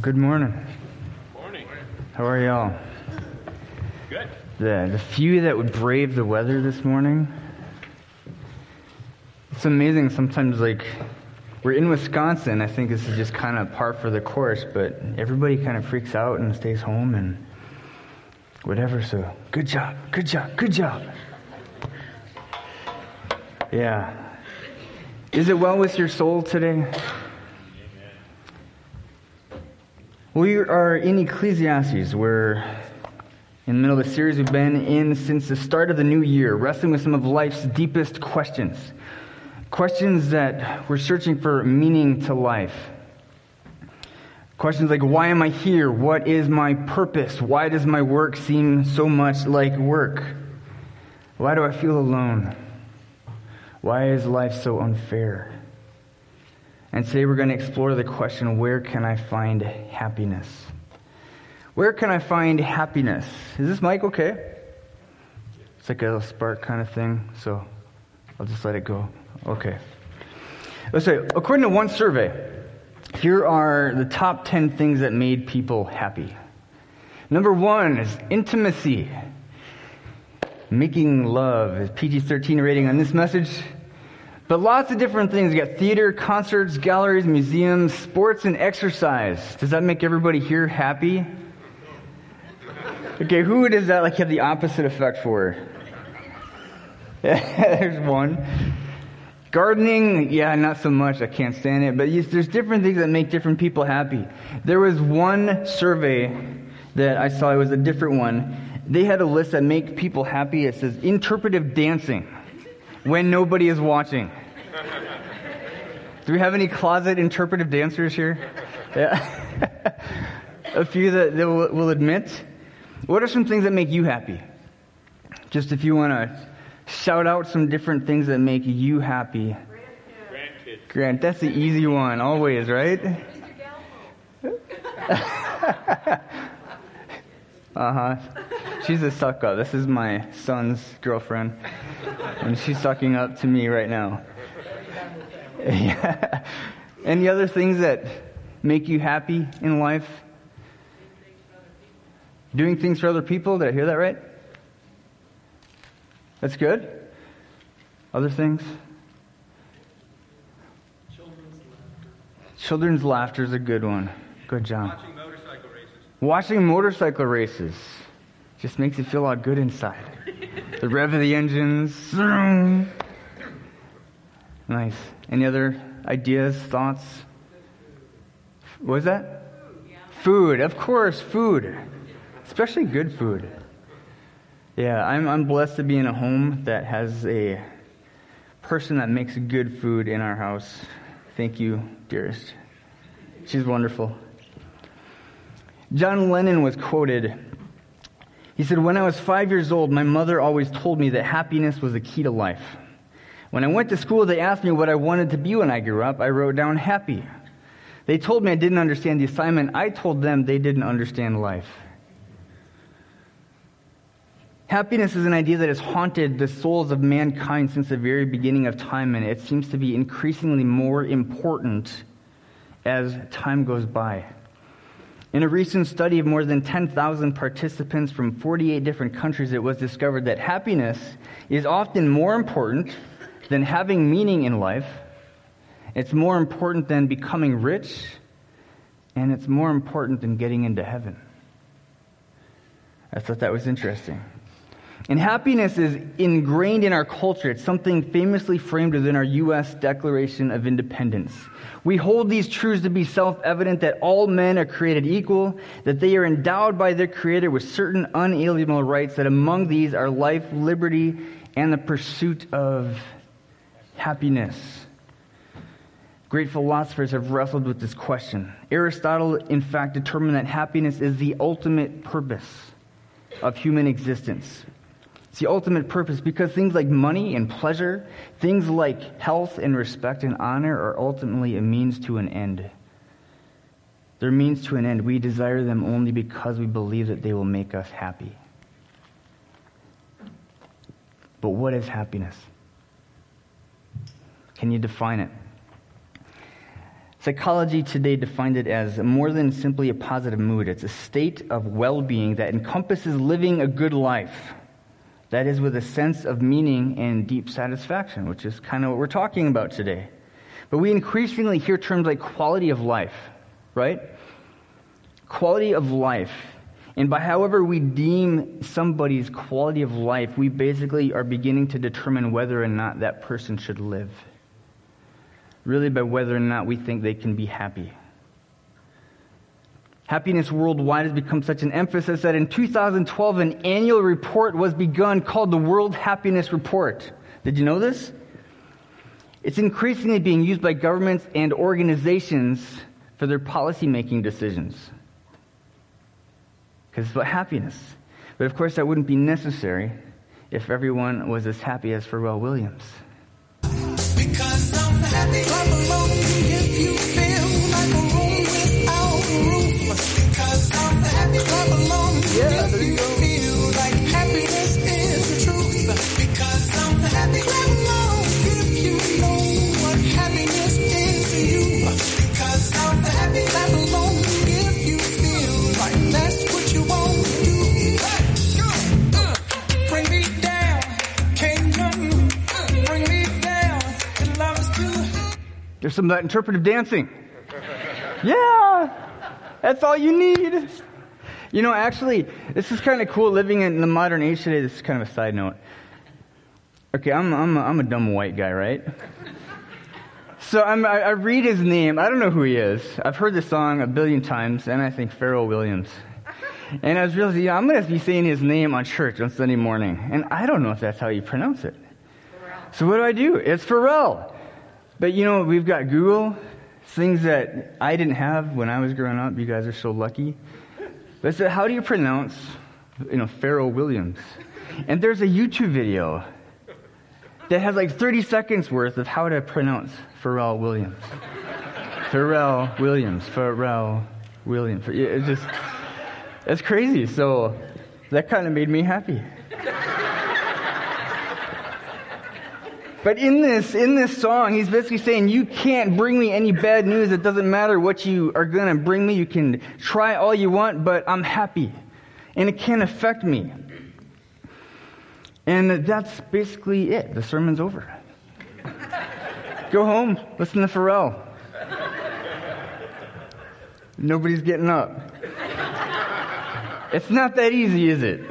Good morning. Morning. How are y'all? Good. The, the few that would brave the weather this morning. It's amazing sometimes, like, we're in Wisconsin. I think this is just kind of par for the course, but everybody kind of freaks out and stays home and whatever. So, good job, good job, good job. Yeah. Is it well with your soul today? We are in Ecclesiastes. We're in the middle of a series we've been in since the start of the new year, wrestling with some of life's deepest questions. Questions that we're searching for meaning to life. Questions like, why am I here? What is my purpose? Why does my work seem so much like work? Why do I feel alone? Why is life so unfair? And today we're going to explore the question where can I find happiness? Where can I find happiness? Is this mic okay? It's like a spark kind of thing, so I'll just let it go. Okay. Let's say, according to one survey, here are the top 10 things that made people happy. Number one is intimacy. Making love is PG 13 rating on this message. But lots of different things. You got theater, concerts, galleries, museums, sports, and exercise. Does that make everybody here happy? Okay, who does that like have the opposite effect for? There's one. Gardening, yeah, not so much. I can't stand it. But there's different things that make different people happy. There was one survey that I saw. It was a different one. They had a list that make people happy. It says interpretive dancing when nobody is watching. Do we have any closet interpretive dancers here? Yeah. a few that, that will, will admit. What are some things that make you happy? Just if you want to shout out some different things that make you happy. Grandkids. Grant, that's the easy one, always, right? uh huh. She's a suck up. This is my son's girlfriend, and she's sucking up to me right now. Yeah. Any other things that make you happy in life? Doing things for other people? Did I hear that right? That's good. Other things? Children's laughter Children's laughter is a good one. Good job. Watching motorcycle races. Watching motorcycle races just makes you feel all good inside. the rev of the engines. Nice. Any other ideas, thoughts? What was that? Food, of course, food. Especially good food. Yeah, I'm, I'm blessed to be in a home that has a person that makes good food in our house. Thank you, dearest. She's wonderful. John Lennon was quoted. He said, When I was five years old, my mother always told me that happiness was the key to life. When I went to school, they asked me what I wanted to be when I grew up. I wrote down happy. They told me I didn't understand the assignment. I told them they didn't understand life. Happiness is an idea that has haunted the souls of mankind since the very beginning of time, and it seems to be increasingly more important as time goes by. In a recent study of more than 10,000 participants from 48 different countries, it was discovered that happiness is often more important than having meaning in life. It's more important than becoming rich, and it's more important than getting into heaven. I thought that was interesting. And happiness is ingrained in our culture. It's something famously framed within our U.S. Declaration of Independence. We hold these truths to be self evident that all men are created equal, that they are endowed by their Creator with certain unalienable rights, that among these are life, liberty, and the pursuit of happiness. Great philosophers have wrestled with this question. Aristotle, in fact, determined that happiness is the ultimate purpose of human existence. It's the ultimate purpose because things like money and pleasure, things like health and respect and honor are ultimately a means to an end. They're means to an end. We desire them only because we believe that they will make us happy. But what is happiness? Can you define it? Psychology today defined it as more than simply a positive mood. It's a state of well being that encompasses living a good life. That is, with a sense of meaning and deep satisfaction, which is kind of what we're talking about today. But we increasingly hear terms like quality of life, right? Quality of life. And by however we deem somebody's quality of life, we basically are beginning to determine whether or not that person should live. Really, by whether or not we think they can be happy. Happiness worldwide has become such an emphasis that in 2012 an annual report was begun called the World Happiness Report. Did you know this? It's increasingly being used by governments and organizations for their policy-making decisions. Because it's about happiness. But of course, that wouldn't be necessary if everyone was as happy as Pharrell Williams. There's some that interpretive dancing. Yeah, that's all you need. You know, actually, this is kind of cool living in the modern age today. This is kind of a side note. Okay, I'm, I'm, a, I'm a dumb white guy, right? So I, I read his name. I don't know who he is. I've heard the song a billion times, and I think Pharrell Williams. And I was realizing, yeah, I'm going to be saying his name on church on Sunday morning. And I don't know if that's how you pronounce it. So what do I do? It's Pharrell. But you know, we've got Google, things that I didn't have when I was growing up. You guys are so lucky. But so how do you pronounce, you know, Pharrell Williams? And there's a YouTube video that has like 30 seconds worth of how to pronounce Pharrell Williams. Pharrell Williams, Pharrell Williams. It's just, it's crazy. So that kind of made me happy. But in this, in this song, he's basically saying, you can't bring me any bad news. It doesn't matter what you are going to bring me. You can try all you want, but I'm happy. And it can't affect me. And that's basically it. The sermon's over. Go home, listen to Pharrell. Nobody's getting up. It's not that easy, is it?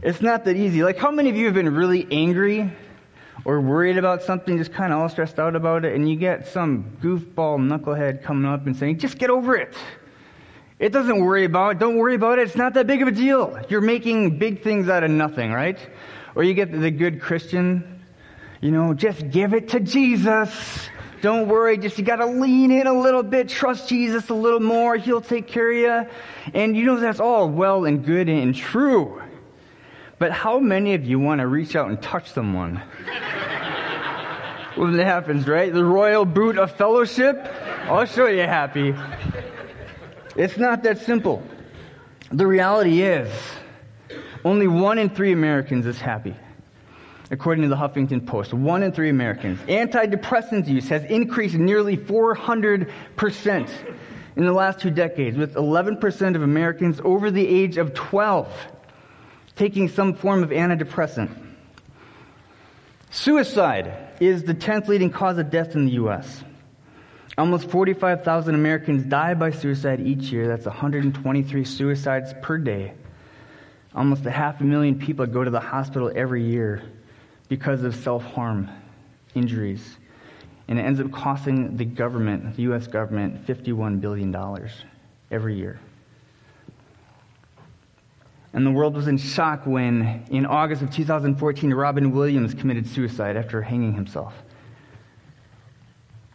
It's not that easy. Like, how many of you have been really angry or worried about something, just kind of all stressed out about it, and you get some goofball knucklehead coming up and saying, just get over it. It doesn't worry about it. Don't worry about it. It's not that big of a deal. You're making big things out of nothing, right? Or you get the good Christian, you know, just give it to Jesus. Don't worry. Just you got to lean in a little bit. Trust Jesus a little more. He'll take care of you. And you know, that's all well and good and true. But how many of you want to reach out and touch someone? when it happens, right? The royal boot of fellowship? I'll show you happy. It's not that simple. The reality is, only one in three Americans is happy. According to the Huffington Post, one in three Americans. Antidepressant use has increased nearly 400% in the last two decades, with 11% of Americans over the age of 12 taking some form of antidepressant. Suicide is the 10th leading cause of death in the U.S. Almost 45,000 Americans die by suicide each year. That's 123 suicides per day. Almost a half a million people go to the hospital every year because of self harm injuries. And it ends up costing the government, the U.S. government, $51 billion every year. And the world was in shock when, in August of 2014, Robin Williams committed suicide after hanging himself.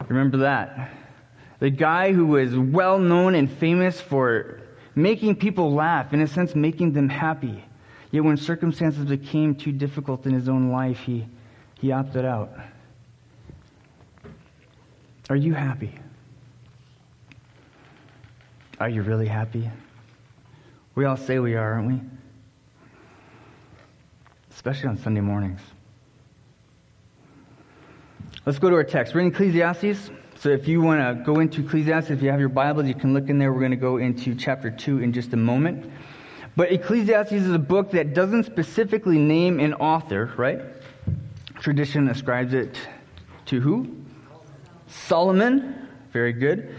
Remember that? The guy who was well known and famous for making people laugh, in a sense, making them happy. Yet when circumstances became too difficult in his own life, he, he opted out. Are you happy? Are you really happy? We all say we are, aren't we? Especially on Sunday mornings. Let's go to our text. We're in Ecclesiastes. So if you want to go into Ecclesiastes, if you have your Bibles, you can look in there. We're going to go into chapter 2 in just a moment. But Ecclesiastes is a book that doesn't specifically name an author, right? Tradition ascribes it to who? Solomon. Very good.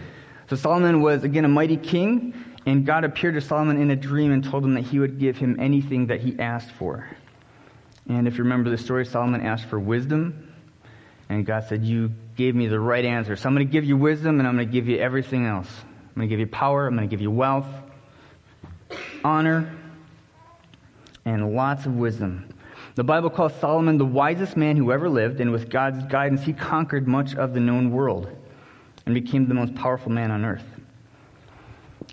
So Solomon was, again, a mighty king, and God appeared to Solomon in a dream and told him that he would give him anything that he asked for. And if you remember the story, Solomon asked for wisdom, and God said, You gave me the right answer. So I'm going to give you wisdom, and I'm going to give you everything else. I'm going to give you power, I'm going to give you wealth, honor, and lots of wisdom. The Bible calls Solomon the wisest man who ever lived, and with God's guidance, he conquered much of the known world and became the most powerful man on earth.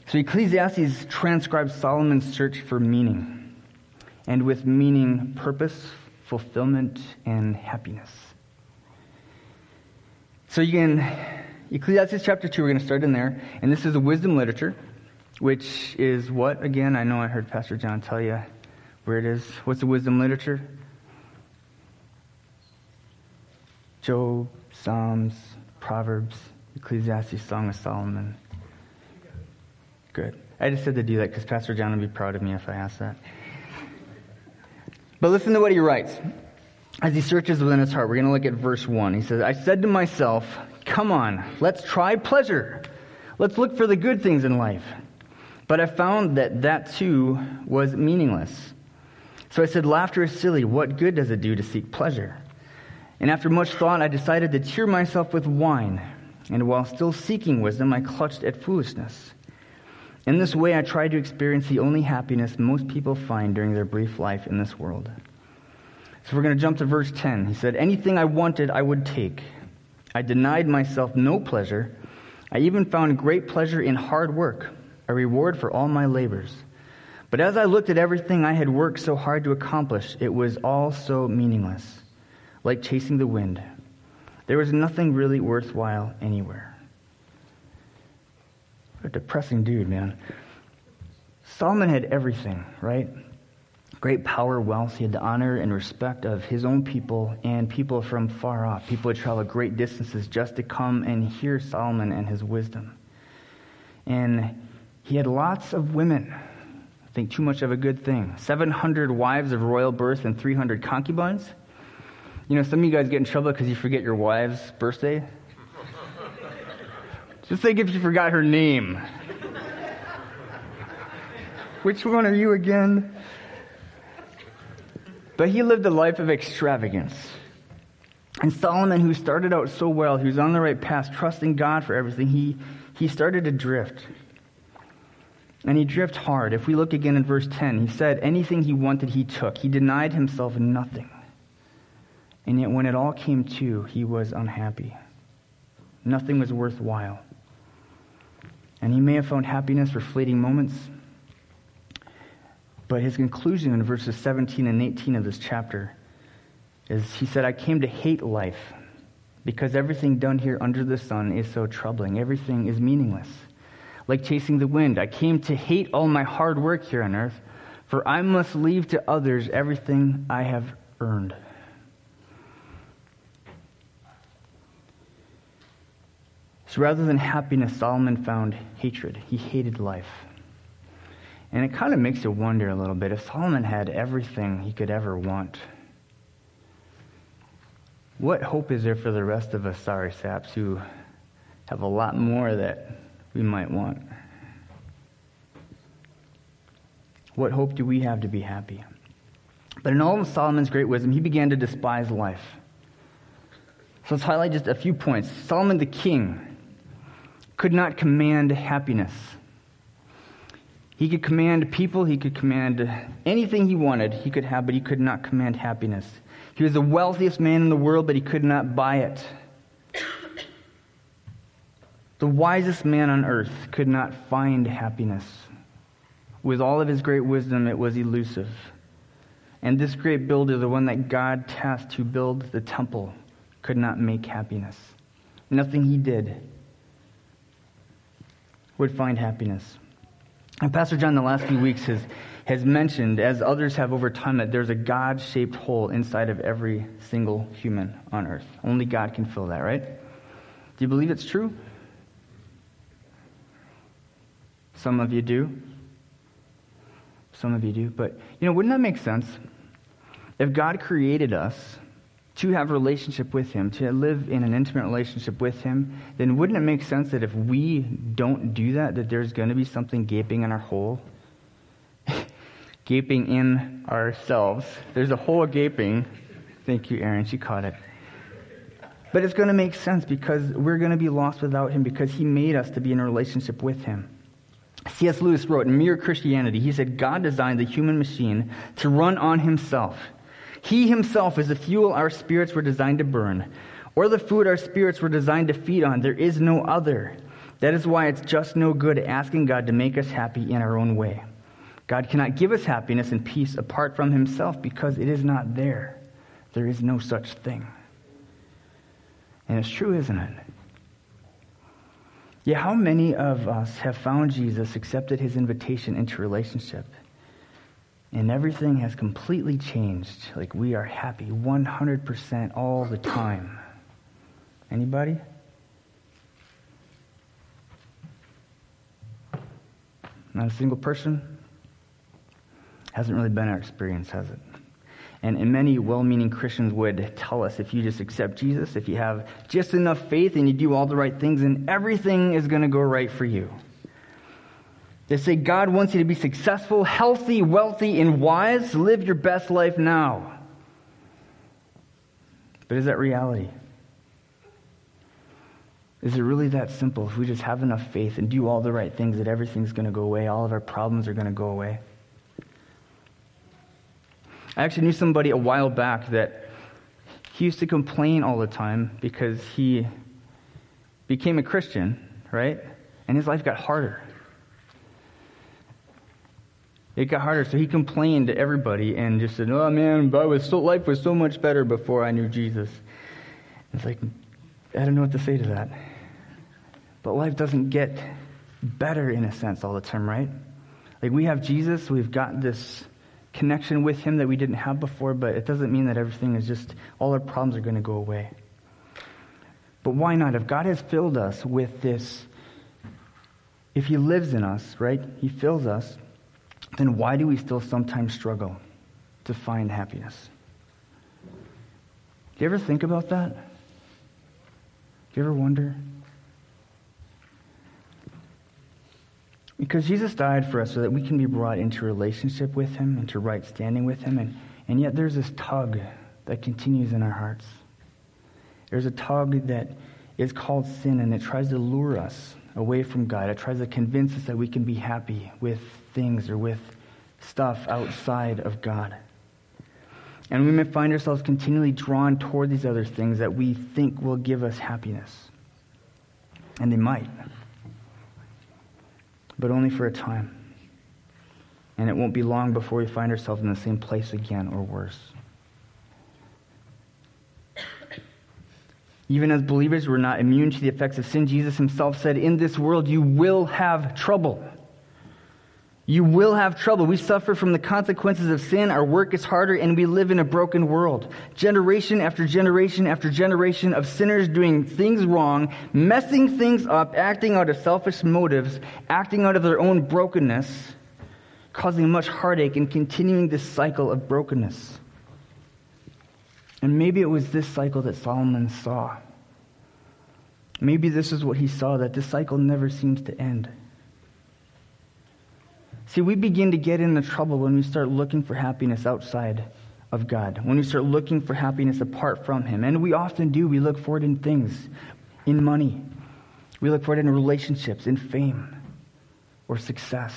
So Ecclesiastes transcribes Solomon's search for meaning, and with meaning, purpose, fulfillment, and happiness. So you can, Ecclesiastes chapter 2, we're going to start in there, and this is a wisdom literature, which is what, again, I know I heard Pastor John tell you where it is. What's the wisdom literature? Job, Psalms, Proverbs, Ecclesiastes, Song of Solomon. Good. I just said to do that because Pastor John would be proud of me if I asked that. But listen to what he writes. As he searches within his heart, we're going to look at verse 1. He says, I said to myself, Come on, let's try pleasure. Let's look for the good things in life. But I found that that too was meaningless. So I said, Laughter is silly. What good does it do to seek pleasure? And after much thought, I decided to cheer myself with wine and while still seeking wisdom, I clutched at foolishness. In this way, I tried to experience the only happiness most people find during their brief life in this world. So we're going to jump to verse 10. He said, Anything I wanted, I would take. I denied myself no pleasure. I even found great pleasure in hard work, a reward for all my labors. But as I looked at everything I had worked so hard to accomplish, it was all so meaningless, like chasing the wind. There was nothing really worthwhile anywhere. A depressing dude, man. Solomon had everything, right? Great power, wealth. He had the honor and respect of his own people and people from far off. People would travel great distances just to come and hear Solomon and his wisdom. And he had lots of women. I think too much of a good thing. 700 wives of royal birth and 300 concubines. You know, some of you guys get in trouble because you forget your wife's birthday. Just think if you forgot her name. Which one are you again? But he lived a life of extravagance. And Solomon, who started out so well, he was on the right path, trusting God for everything, he, he started to drift. And he drifted hard. If we look again in verse 10, he said, Anything he wanted, he took. He denied himself nothing. And yet, when it all came to, he was unhappy. Nothing was worthwhile. And he may have found happiness for fleeting moments, but his conclusion in verses 17 and 18 of this chapter is he said, I came to hate life because everything done here under the sun is so troubling. Everything is meaningless. Like chasing the wind, I came to hate all my hard work here on earth, for I must leave to others everything I have earned. So rather than happiness, Solomon found hatred. He hated life. And it kind of makes you wonder a little bit if Solomon had everything he could ever want, what hope is there for the rest of us sorry saps who have a lot more that we might want? What hope do we have to be happy? But in all of Solomon's great wisdom, he began to despise life. So let's highlight just a few points. Solomon the king could not command happiness. He could command people, he could command anything he wanted, he could have, but he could not command happiness. He was the wealthiest man in the world, but he could not buy it. The wisest man on earth could not find happiness. With all of his great wisdom, it was elusive. And this great builder, the one that God tasked to build the temple, could not make happiness. Nothing he did would find happiness. And Pastor John, the last few weeks, has, has mentioned, as others have over time, that there's a God shaped hole inside of every single human on earth. Only God can fill that, right? Do you believe it's true? Some of you do. Some of you do. But, you know, wouldn't that make sense? If God created us to have a relationship with Him, to live in an intimate relationship with Him, then wouldn't it make sense that if we don't do that, that there's going to be something gaping in our hole? gaping in ourselves. There's a hole gaping. Thank you, Aaron. She caught it. But it's going to make sense because we're going to be lost without Him because He made us to be in a relationship with Him. C.S. Lewis wrote in Mere Christianity, he said, God designed the human machine to run on Himself. He Himself is the fuel our spirits were designed to burn, or the food our spirits were designed to feed on. There is no other. That is why it's just no good asking God to make us happy in our own way. God cannot give us happiness and peace apart from Himself because it is not there. There is no such thing. And it's true, isn't it? Yeah, how many of us have found Jesus, accepted his invitation into relationship, and everything has completely changed? Like we are happy 100% all the time. Anybody? Not a single person? Hasn't really been our experience, has it? And, and many well meaning Christians would tell us if you just accept Jesus, if you have just enough faith and you do all the right things, then everything is going to go right for you. They say God wants you to be successful, healthy, wealthy, and wise. Live your best life now. But is that reality? Is it really that simple? If we just have enough faith and do all the right things, that everything's going to go away, all of our problems are going to go away? I actually knew somebody a while back that he used to complain all the time because he became a Christian, right? And his life got harder. It got harder, so he complained to everybody and just said, "Oh man, was so, life was so much better before I knew Jesus." It's like I don't know what to say to that. But life doesn't get better in a sense all the time, right? Like we have Jesus, we've got this connection with Him that we didn't have before, but it doesn't mean that everything is just, all our problems are going to go away. But why not? If God has filled us with this, if He lives in us, right? He fills us, then why do we still sometimes struggle to find happiness? Do you ever think about that? Do you ever wonder? Because Jesus died for us so that we can be brought into relationship with Him, into right standing with Him, and, and yet there's this tug that continues in our hearts. There's a tug that is called sin, and it tries to lure us away from God. It tries to convince us that we can be happy with things or with stuff outside of God. And we may find ourselves continually drawn toward these other things that we think will give us happiness. And they might but only for a time. And it won't be long before we find ourselves in the same place again or worse. Even as believers, we're not immune to the effects of sin. Jesus himself said, In this world you will have trouble. You will have trouble. We suffer from the consequences of sin. Our work is harder, and we live in a broken world. Generation after generation after generation of sinners doing things wrong, messing things up, acting out of selfish motives, acting out of their own brokenness, causing much heartache and continuing this cycle of brokenness. And maybe it was this cycle that Solomon saw. Maybe this is what he saw that this cycle never seems to end. See, we begin to get into trouble when we start looking for happiness outside of God, when we start looking for happiness apart from Him. And we often do. We look for it in things, in money. We look for it in relationships, in fame, or success,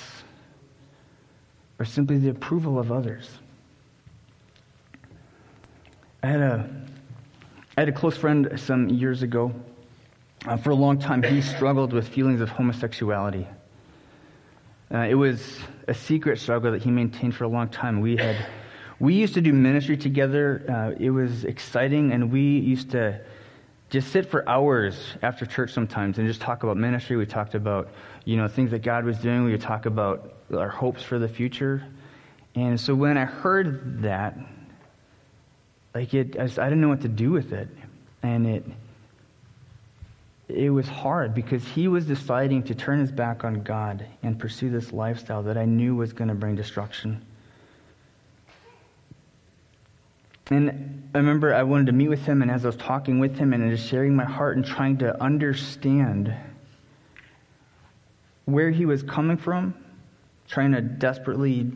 or simply the approval of others. I had a, I had a close friend some years ago. Uh, for a long time, he struggled with feelings of homosexuality. Uh, it was a secret struggle that he maintained for a long time. We had, we used to do ministry together. Uh, it was exciting, and we used to just sit for hours after church sometimes and just talk about ministry. We talked about, you know, things that God was doing. We would talk about our hopes for the future. And so when I heard that, like it, I, just, I didn't know what to do with it, and it, it was hard because he was deciding to turn his back on God and pursue this lifestyle that I knew was going to bring destruction. And I remember I wanted to meet with him, and as I was talking with him and just sharing my heart and trying to understand where he was coming from, trying to desperately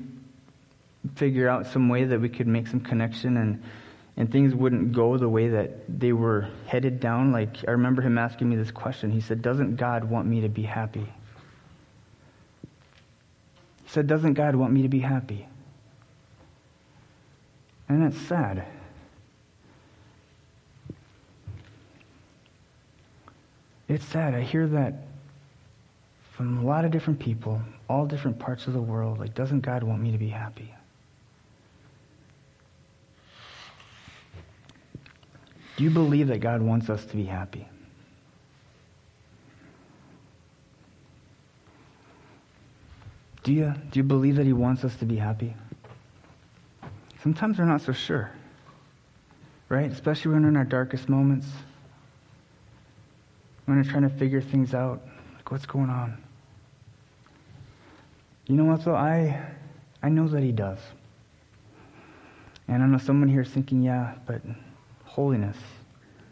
figure out some way that we could make some connection and and things wouldn't go the way that they were headed down. Like, I remember him asking me this question. He said, Doesn't God want me to be happy? He said, Doesn't God want me to be happy? And that's sad. It's sad. I hear that from a lot of different people, all different parts of the world. Like, doesn't God want me to be happy? Do you believe that God wants us to be happy? Do you, do you believe that He wants us to be happy? Sometimes we're not so sure, right? Especially when we're in our darkest moments, when we're trying to figure things out, like what's going on. You know what, though? I, I know that He does. And I know someone here is thinking, yeah, but holiness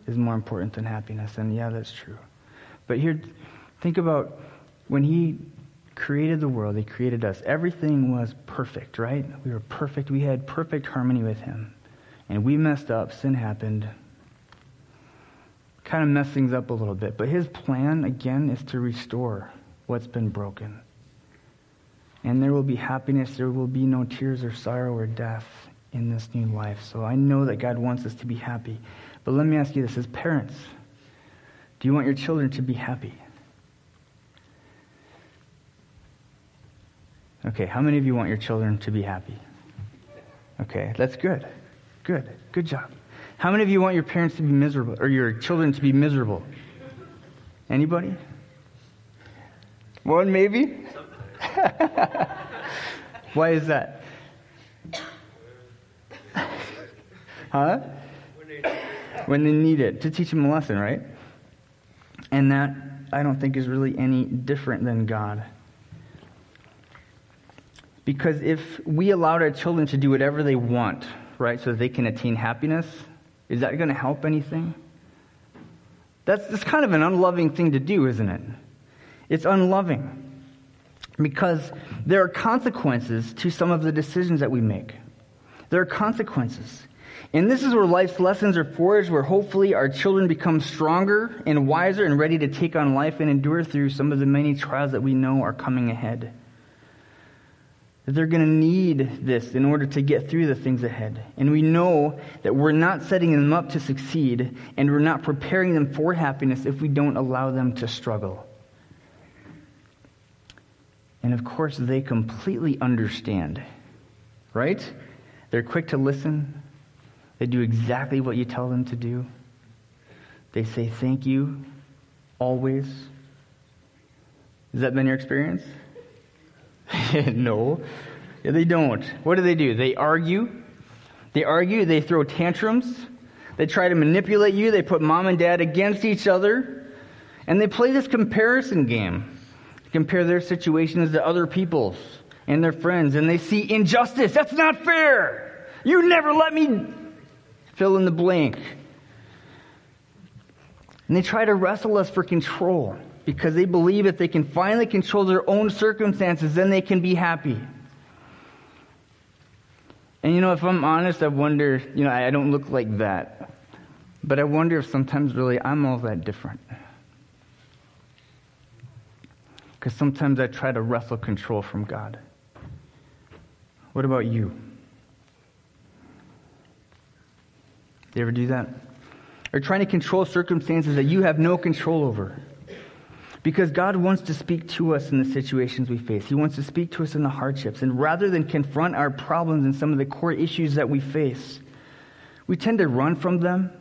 is more important than happiness. And yeah, that's true. But here, think about when He created the world, He created us. Everything was perfect, right? We were perfect. We had perfect harmony with Him. And we messed up. Sin happened. Kind of messed things up a little bit. But His plan, again, is to restore what's been broken. And there will be happiness. There will be no tears or sorrow or death in this new life. So I know that God wants us to be happy. But let me ask you this as parents, do you want your children to be happy? Okay, how many of you want your children to be happy? Okay, that's good. Good. Good job. How many of you want your parents to be miserable or your children to be miserable? Anybody? One maybe? Why is that? Huh? When they need it to teach them a lesson, right? And that I don't think is really any different than God. Because if we allowed our children to do whatever they want, right, so they can attain happiness, is that going to help anything? That's, that's kind of an unloving thing to do, isn't it? It's unloving. Because there are consequences to some of the decisions that we make. There are consequences. And this is where life's lessons are forged, where hopefully our children become stronger and wiser and ready to take on life and endure through some of the many trials that we know are coming ahead. That they're going to need this in order to get through the things ahead. And we know that we're not setting them up to succeed, and we're not preparing them for happiness if we don't allow them to struggle. And of course, they completely understand, right? They're quick to listen, they do exactly what you tell them to do. They say thank you always. Has that been your experience? no. Yeah, they don't. What do they do? They argue. They argue. They throw tantrums. They try to manipulate you. They put mom and dad against each other. And they play this comparison game. Compare their situations to other people's and their friends. And they see injustice. That's not fair. You never let me fill in the blank. And they try to wrestle us for control because they believe if they can finally control their own circumstances, then they can be happy. And you know, if I'm honest, I wonder, you know, I don't look like that. But I wonder if sometimes really I'm all that different. Because sometimes I try to wrestle control from God. What about you? You ever do that? Or trying to control circumstances that you have no control over? Because God wants to speak to us in the situations we face. He wants to speak to us in the hardships. And rather than confront our problems and some of the core issues that we face, we tend to run from them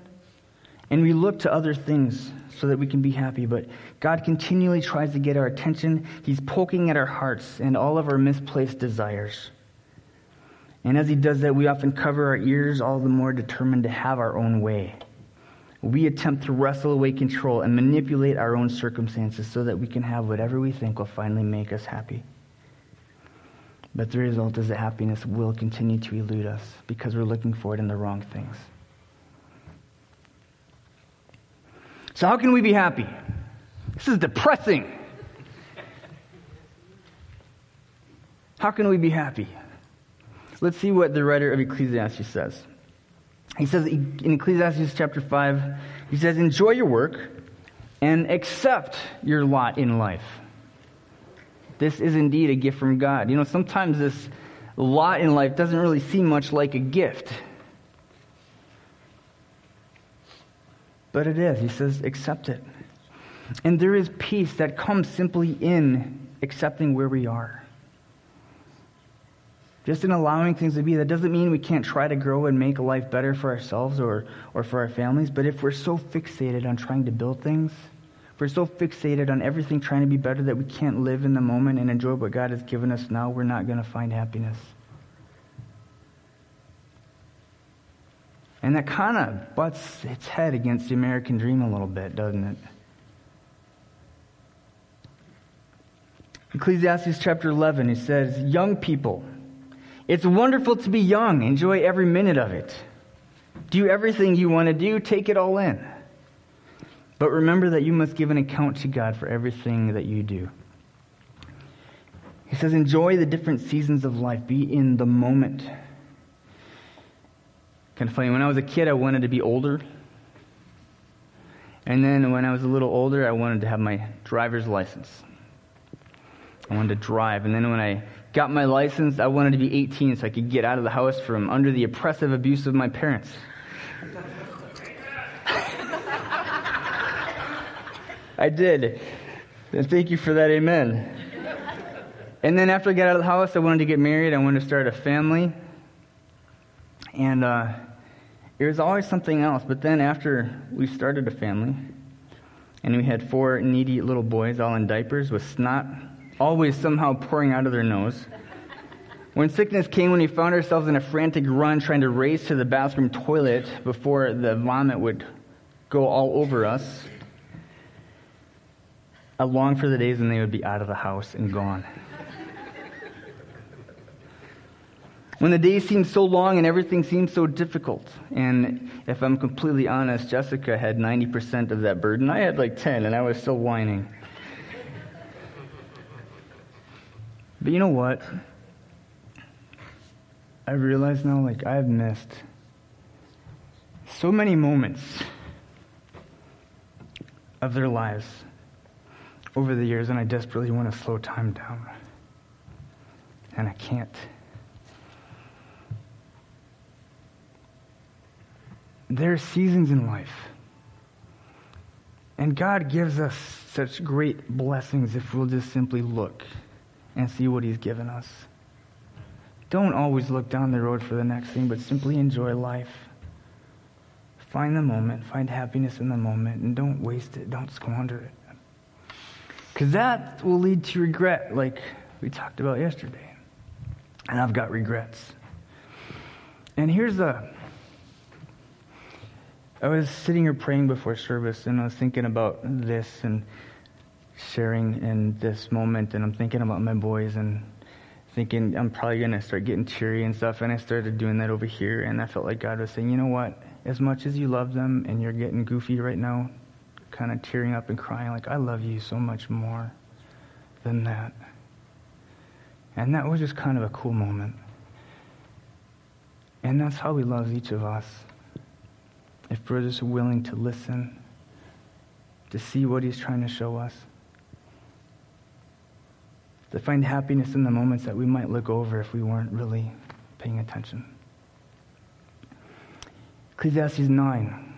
and we look to other things so that we can be happy. But God continually tries to get our attention. He's poking at our hearts and all of our misplaced desires. And as He does that, we often cover our ears, all the more determined to have our own way. we attempt to wrestle away control and manipulate our own circumstances so that we can have whatever we think will finally make us happy. But the result is that happiness will continue to elude us because we're looking for it in the wrong things. So, how can we be happy? This is depressing. How can we be happy? Let's see what the writer of Ecclesiastes says. He says in Ecclesiastes chapter 5, he says, Enjoy your work and accept your lot in life. This is indeed a gift from God. You know, sometimes this lot in life doesn't really seem much like a gift. But it is. He says, accept it. And there is peace that comes simply in accepting where we are. Just in allowing things to be. That doesn't mean we can't try to grow and make life better for ourselves or, or for our families, but if we're so fixated on trying to build things, if we're so fixated on everything trying to be better that we can't live in the moment and enjoy what God has given us now, we're not going to find happiness. And that kind of butts its head against the American dream a little bit, doesn't it? Ecclesiastes chapter 11, it says, Young people, it's wonderful to be young. Enjoy every minute of it. Do everything you want to do, take it all in. But remember that you must give an account to God for everything that you do. He says, Enjoy the different seasons of life, be in the moment. Kind of funny, when I was a kid, I wanted to be older. And then when I was a little older, I wanted to have my driver's license. I wanted to drive. And then when I got my license, I wanted to be 18 so I could get out of the house from under the oppressive abuse of my parents. I did. And thank you for that, amen. And then after I got out of the house, I wanted to get married. I wanted to start a family. And uh, it was always something else. But then after we started a family, and we had four needy little boys all in diapers with snot always somehow pouring out of their nose. When sickness came, when we found ourselves in a frantic run trying to race to the bathroom toilet before the vomit would go all over us, I longed for the days when they would be out of the house and gone. when the days seemed so long and everything seemed so difficult. And if I'm completely honest, Jessica had 90% of that burden. I had like 10, and I was still whining. But you know what? I realize now, like, I've missed so many moments of their lives over the years, and I desperately want to slow time down. And I can't. There are seasons in life. And God gives us such great blessings if we'll just simply look and see what He's given us. Don't always look down the road for the next thing, but simply enjoy life. Find the moment, find happiness in the moment, and don't waste it, don't squander it. Because that will lead to regret, like we talked about yesterday. And I've got regrets. And here's a I was sitting here praying before service, and I was thinking about this and sharing in this moment, and I'm thinking about my boys and thinking I'm probably going to start getting cheery and stuff. And I started doing that over here, and I felt like God was saying, you know what? As much as you love them and you're getting goofy right now, kind of tearing up and crying, like, I love you so much more than that. And that was just kind of a cool moment. And that's how he loves each of us if we're just willing to listen, to see what he's trying to show us, to find happiness in the moments that we might look over if we weren't really paying attention. Ecclesiastes 9.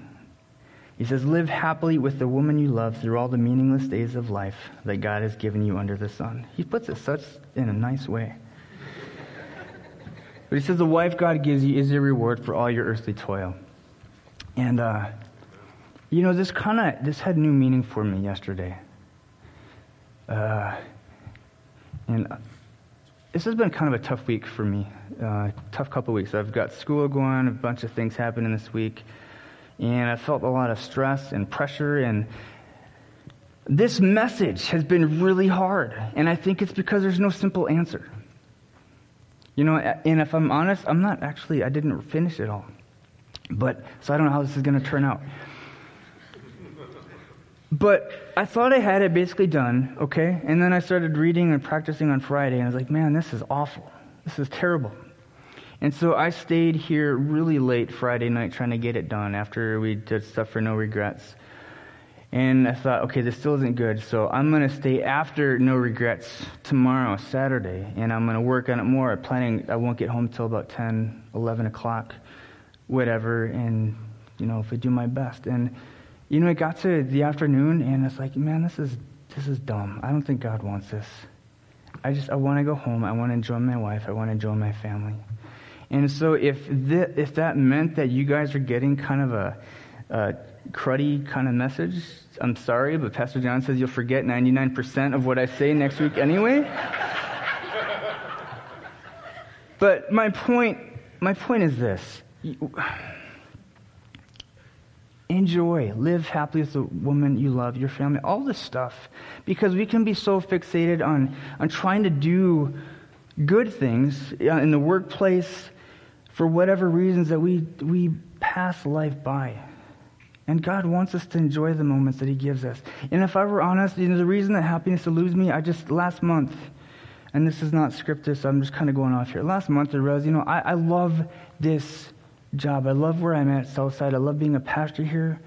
He says, Live happily with the woman you love through all the meaningless days of life that God has given you under the sun. He puts it such in a nice way. But he says, The wife God gives you is your reward for all your earthly toil. And, uh, you know, this kind of, this had new meaning for me yesterday. Uh, and this has been kind of a tough week for me, uh, tough couple weeks. I've got school going, a bunch of things happening this week. and I felt a lot of stress and pressure and this message has been really hard, and I think it's because there's no simple answer. You know, and if I'm honest, I'm not actually, I didn't finish it all. But, so I don't know how this is going to turn out. But I thought I had it basically done, okay? And then I started reading and practicing on Friday, and I was like, man, this is awful. This is terrible. And so I stayed here really late Friday night trying to get it done after we did stuff for no regrets. And I thought, okay, this still isn't good, so I'm going to stay after No Regrets tomorrow, Saturday, and I'm going to work on it more. I'm planning I won't get home till about 10, 11 o'clock, whatever, and, you know, if I do my best. And, you know, it got to the afternoon, and it's like, man, this is, this is dumb. I don't think God wants this. I just, I want to go home. I want to enjoy my wife. I want to enjoy my family. And so if, th- if that meant that you guys are getting kind of a, a cruddy kind of message, I'm sorry, but Pastor John says you'll forget 99% of what I say next week anyway. but my point, my point is this. Enjoy, live happily with the woman you love, your family, all this stuff. Because we can be so fixated on, on trying to do good things uh, in the workplace for whatever reasons that we, we pass life by. And God wants us to enjoy the moments that He gives us. And if I were honest, you know, the reason that happiness eludes me, I just, last month, and this is not scripted, so I'm just kind of going off here. Last month, I realized, you know, I, I love this job. I love where I'm at Southside. I love being a pastor here.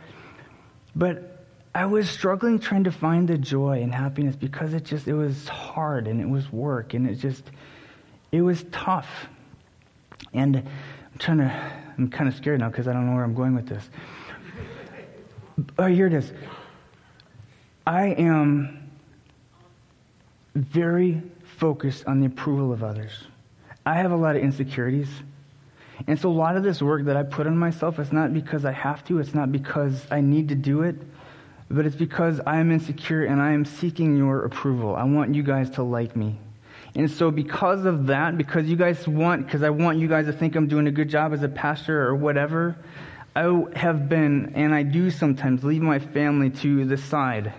But I was struggling trying to find the joy and happiness because it just, it was hard and it was work and it just, it was tough. And I'm trying to, I'm kind of scared now because I don't know where I'm going with this. Oh, here it is. I am very focused on the approval of others. I have a lot of insecurities. And so a lot of this work that I put on myself, it's not because I have to, it's not because I need to do it, but it's because I am insecure and I am seeking your approval. I want you guys to like me. And so because of that, because you guys want, because I want you guys to think I'm doing a good job as a pastor or whatever, I have been, and I do sometimes, leave my family to the side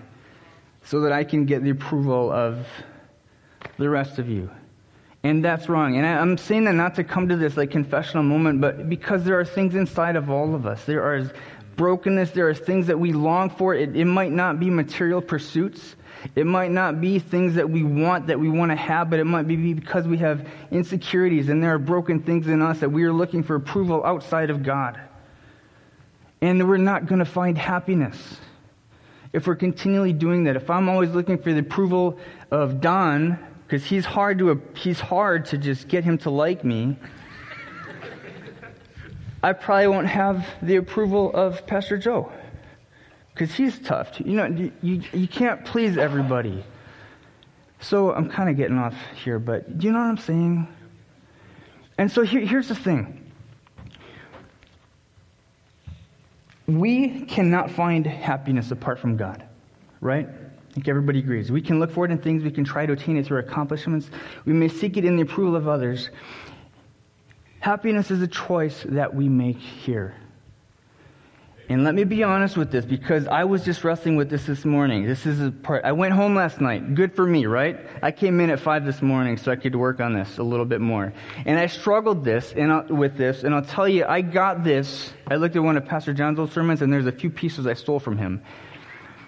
so that I can get the approval of the rest of you. And that's wrong. And I, am saying that not to come to this like confessional moment, but because there are things inside of all of us. There are brokenness, there are things that we long for. It, it might not be material pursuits. It might not be things that we want, that we want to have, but it might be because we have insecurities and there are broken things in us that we are looking for approval outside of God. And we're not going to find happiness if we're continually doing that. If I'm always looking for the approval of Don, because he's hard to he's hard to just get him to like me. I probably won't have the approval of Pastor Joe because he's tough. You know, you, you can't please everybody. So I'm kind of getting off here, but do you know what I'm saying? And so here, here's the thing we cannot find happiness apart from God, right? I think everybody agrees. We can look for it in things, we can try to attain it through accomplishments, we may seek it in the approval of others. Happiness is a choice that we make here. And let me be honest with this because I was just wrestling with this this morning. This is a part. I went home last night. Good for me, right? I came in at five this morning so I could work on this a little bit more. And I struggled this and I'll, with this, and I'll tell you, I got this. I looked at one of Pastor John's old sermons, and there's a few pieces I stole from him.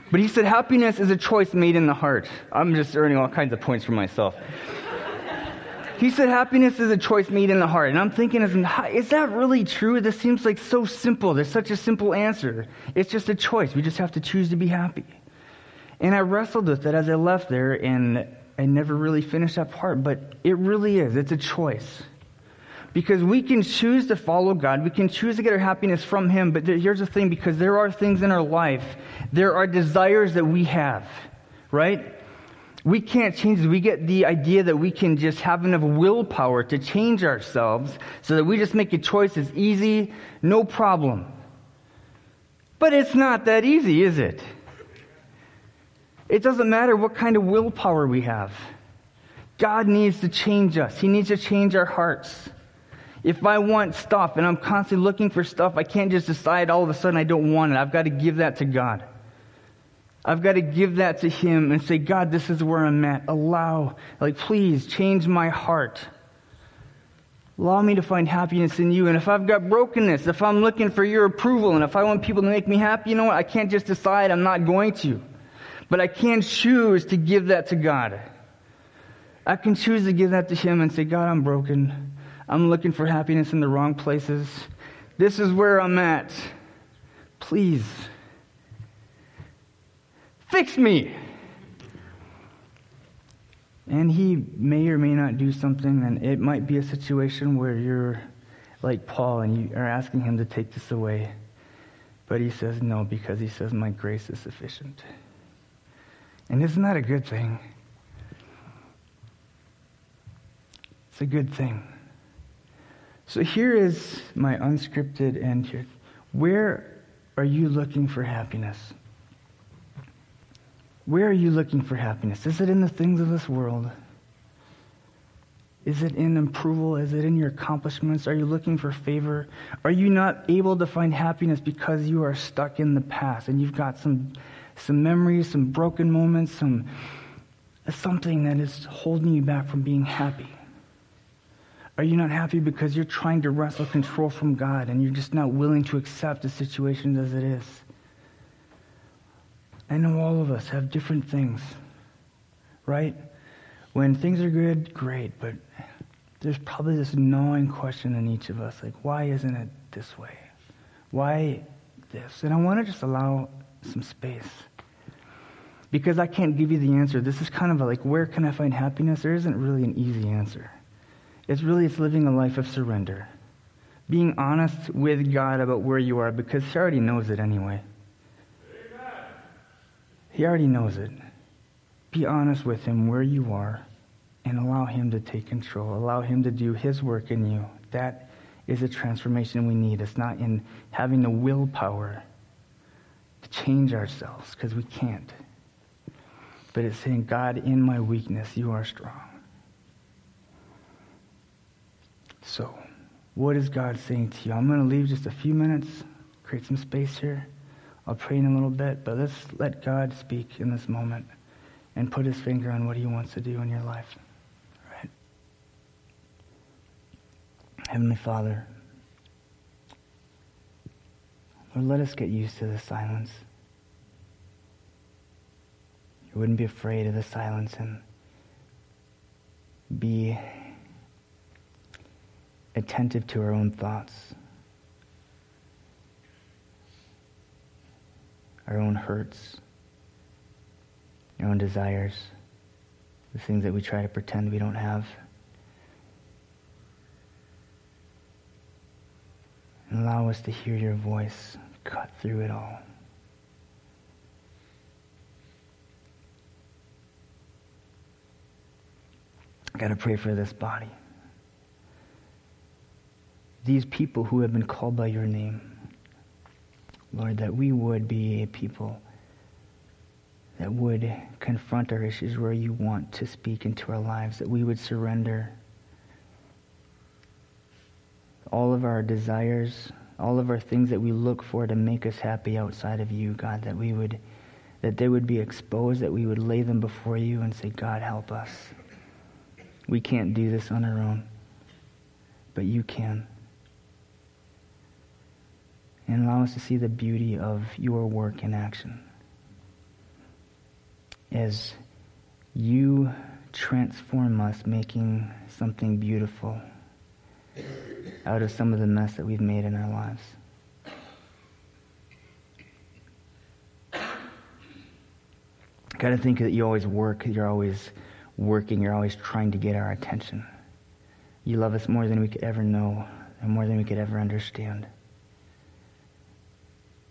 But he said, happiness is a choice made in the heart. I'm just earning all kinds of points for myself. He said happiness is a choice made in the heart. And I'm thinking, is that really true? This seems like so simple. There's such a simple answer. It's just a choice. We just have to choose to be happy. And I wrestled with it as I left there, and I never really finished that part, but it really is. It's a choice. Because we can choose to follow God, we can choose to get our happiness from Him, but here's the thing because there are things in our life, there are desires that we have, right? we can't change. We get the idea that we can just have enough willpower to change ourselves so that we just make a choice that's easy, no problem. But it's not that easy, is it? It doesn't matter what kind of willpower we have. God needs to change us. He needs to change our hearts. If I want stuff and I'm constantly looking for stuff, I can't just decide all of a sudden I don't want it. I've got to give that to God. I've got to give that to Him and say, God, this is where I'm at. Allow, like, please change my heart. Allow me to find happiness in you. And if I've got brokenness, if I'm looking for your approval, and if I want people to make me happy, you know what? I can't just decide I'm not going to. But I can choose to give that to God. I can choose to give that to Him and say, God, I'm broken. I'm looking for happiness in the wrong places. This is where I'm at. Please, fix me. And he may or may not do something, and it might be a situation where you're like Paul and you are asking him to take this away. But he says no because he says, My grace is sufficient. And isn't that a good thing? It's a good thing. So here is my unscripted end here. Where are you looking for happiness? Where are you looking for happiness? Is it in the things of this world? Is it in approval? Is it in your accomplishments? Are you looking for favor? Are you not able to find happiness because you are stuck in the past and you've got some, some memories, some broken moments, some, something that is holding you back from being happy? Are you not happy because you're trying to wrestle control from God and you're just not willing to accept the situation as it is? I know all of us have different things, right? When things are good, great, but there's probably this gnawing question in each of us like, why isn't it this way? Why this? And I want to just allow some space. Because I can't give you the answer. This is kind of like, where can I find happiness? There isn't really an easy answer. It's really it's living a life of surrender. Being honest with God about where you are because he already knows it anyway. He already knows it. Be honest with him where you are and allow him to take control. Allow him to do his work in you. That is a transformation we need. It's not in having the willpower to change ourselves because we can't. But it's saying, God, in my weakness, you are strong. So, what is God saying to you? I'm going to leave just a few minutes, create some space here. I'll pray in a little bit, but let's let God speak in this moment and put his finger on what he wants to do in your life. Right? Heavenly Father, Lord, let us get used to the silence. You wouldn't be afraid of the silence and be attentive to our own thoughts, our own hurts, our own desires, the things that we try to pretend we don't have. And allow us to hear your voice cut through it all. I got to pray for this body these people who have been called by your name. Lord, that we would be a people that would confront our issues where you want to speak into our lives, that we would surrender all of our desires, all of our things that we look for to make us happy outside of you, God, that we would that they would be exposed, that we would lay them before you and say, God, help us. We can't do this on our own, but you can and allow us to see the beauty of your work in action. As you transform us, making something beautiful out of some of the mess that we've made in our lives. Got to think that you always work, you're always working, you're always trying to get our attention. You love us more than we could ever know and more than we could ever understand.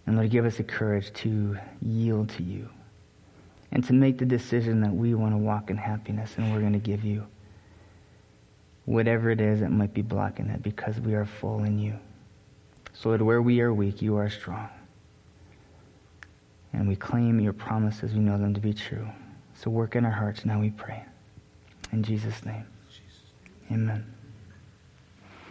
And Lord, give us the courage to yield to you and to make the decision that we want to walk in happiness and we're going to give you whatever it is that might be blocking it because we are full in you. So Lord, where we are weak, you are strong. And we claim your promises, we know them to be true. So work in our hearts now, we pray. In Jesus' name. Amen.